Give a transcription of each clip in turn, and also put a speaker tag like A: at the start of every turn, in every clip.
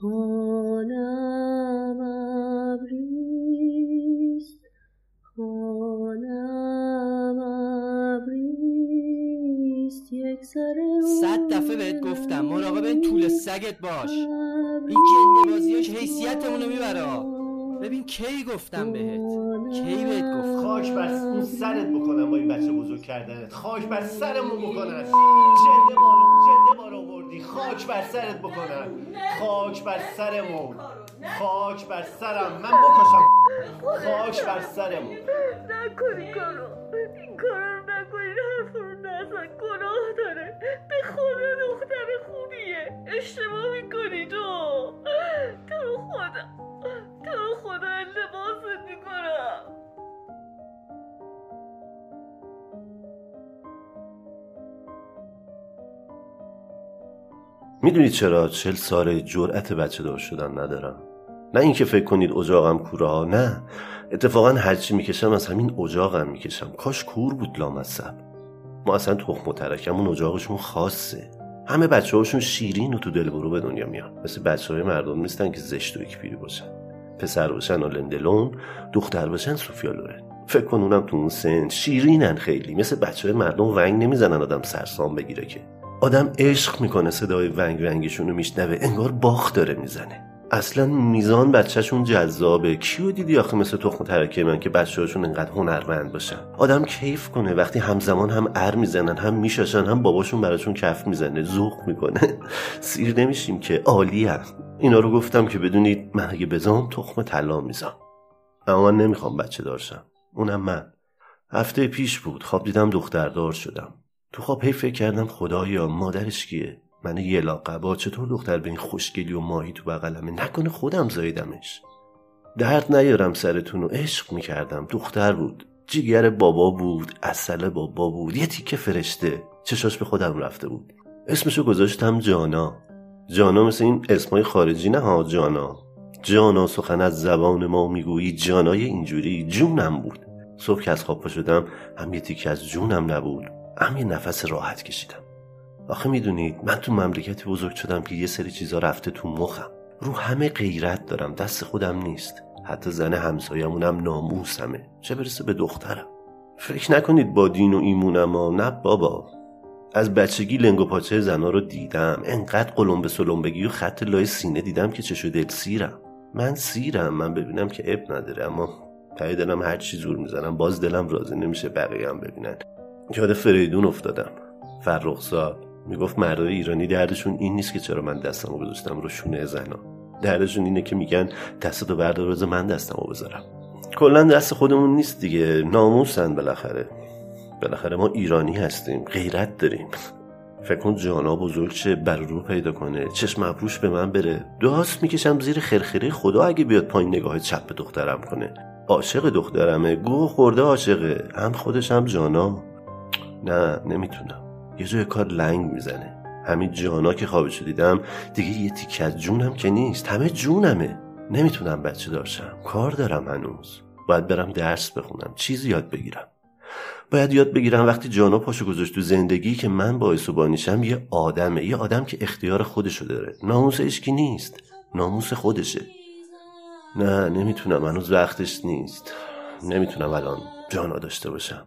A: خانم ابریست خانم ابریست. یک سر
B: صد دفعه بهت گفتم مراقب این طول سگت باش. این جنده بازیاش حیثیتمونو می‌بره. ببین کی گفتم بهت؟ کی بهت گفت
C: خاک بر اون سرت بکنم با این بچه بزرگ کردنت. خاک بر سرمون بکنن جنده بارو بارو آوردی. خاک بر سرت بکنن. خاک بر سرمون. خاک بر سرم. من بکشم. خاک بر سرمون.
A: نکنی کارو. این کارو رو نکنی. حرف رو نزن.
C: می‌دونید چرا چل سال جرأت بچه دار شدن ندارم؟ نه اینکه فکر کنید اجاقم کوره نه. اتفاقا هرچی می‌کشم از همین اجاقم می‌کشم. کاش کور بود لامصب. ما اصلا تخم و ترکمون اجاقشون خاصه. همه بچه هاشون شیرین و تو دل برو به دنیا میان. مثل بچه های مردم نیستن که زشت و پیری باشن. پسر باشن آلندلون دختر باشن سوفیا لورن. فکر کن اونم تو اون سن شیرینن خیلی. مثل بچه های مردم ونگ نمی‌زنن آدم سرسام بگیره که. آدم عشق می‌کنه صدای ونگ ونگشون رو میشنوه انگار باخ داره می‌زنه. اصلا میزان بچهشون جذابه. کیو دیدی آخه مثل تخم ترکه من که بچه‌هاشون انقدر هنرمند باشن؟ آدم کیف کنه. وقتی همزمان هم ار می‌زنن هم میشاشن هم باباشون براشون کف می‌زنه ذوق می‌کنه. سیر نمیشیم که عالی اینا رو گفتم که بدونید من اگه بزام تخم طلا میزام. اما من نمی‌خوام بچه دارشم اونم من. هفته پیش بود. خواب دیدم دختردار شدم. تو خواب هی فکر کردم خدایا مادرش کیه؟ من یه لاقبا چطور دختر به این خوشگلی و ماهی تو بغلمه؟ نکنه خودم زایدمش درد نیارم سرتون و عشق می‌کردم دختر بود. جیگر بابا بود اصل بابا بود یه تیکه فرشته. چشاش به خودم رفته بود. اسمشو گذاشتم جانا. جانا مثل این اسمای خارجی نه ها جانا. جانا سخن از زبان ما می‌گویی جانای اینجوری جونم بود. صبح که از خواب شدم هم یه تیکه از جونم نبود. هم یه نفس راحت کشیدم. آخه می‌دونید من تو مملکتی بزرگ شدم که یه سری چیزا رفته تو مخم. رو همه غیرت دارم دست خودم نیست. حتی زن همسایمونم ناموسمه. چه برسه به دخترم؟ فکر نکنید با دین و ایمونم ها نه بابا. از بچگی لنگ و پاچه زنا رو دیدم. انقدر قلم به سلم و خط لای سینه دیدم که چشو دل سیرم. من سیرم. من ببینم که اب نداره اما ته دلم هر چی زور می‌زنم باز دلم راضی نمیشه بقیه هم ببینن. یاد فریدون افتادم. فرخزاد می‌گفت مردای ایرانی دردشون این نیست که چرا من دستمو گذاشتم رو شونه زنا. دردشون اینه که میگن دستتو بردار روز من دستمو بذارم. کلا دست خودمون نیست دیگه. ناموسن بالاخره. بالاخره ما ایرانی هستیم غیرت داریم. فکر کن جانا بزرگ چه بر رو پیدا کنه. چشم ابروش به من بره. داست می‌کشم زیر خرخره. خدا اگه بیاد پایین نگاه چپ به دخترم کنه. عاشق دخترمه. گو خورده عاشقه. هم خودش هم جانا. نه نمی‌تونم. یه جای کار لنگ می‌زنه. همین جانا که خوابشو دیدم دیگه یه تیکه از جونم که نیست. همه جونمه. نمی‌تونم بچه دارشم کار دارم هنوز. باید برم درس بخونم. چیزی یاد بگیرم. باید یاد بگیرم وقتی جانا پاشو گذاشت تو زندگی که من باعث و بانیشم یه آدمه. یه آدم که اختیار خودشو داره. ناموس اشکی نیست. ناموس خودشه. نه نمی‌تونم. هنوز وقتش نیست. نمی‌تونم الان جانا داشته باشم.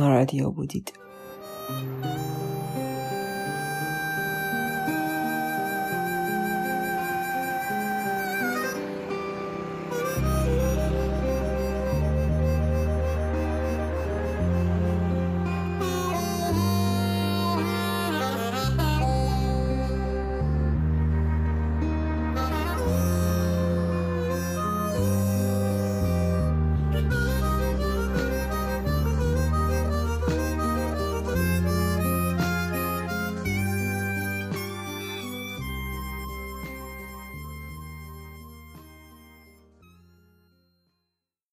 D: نارادیو بودید.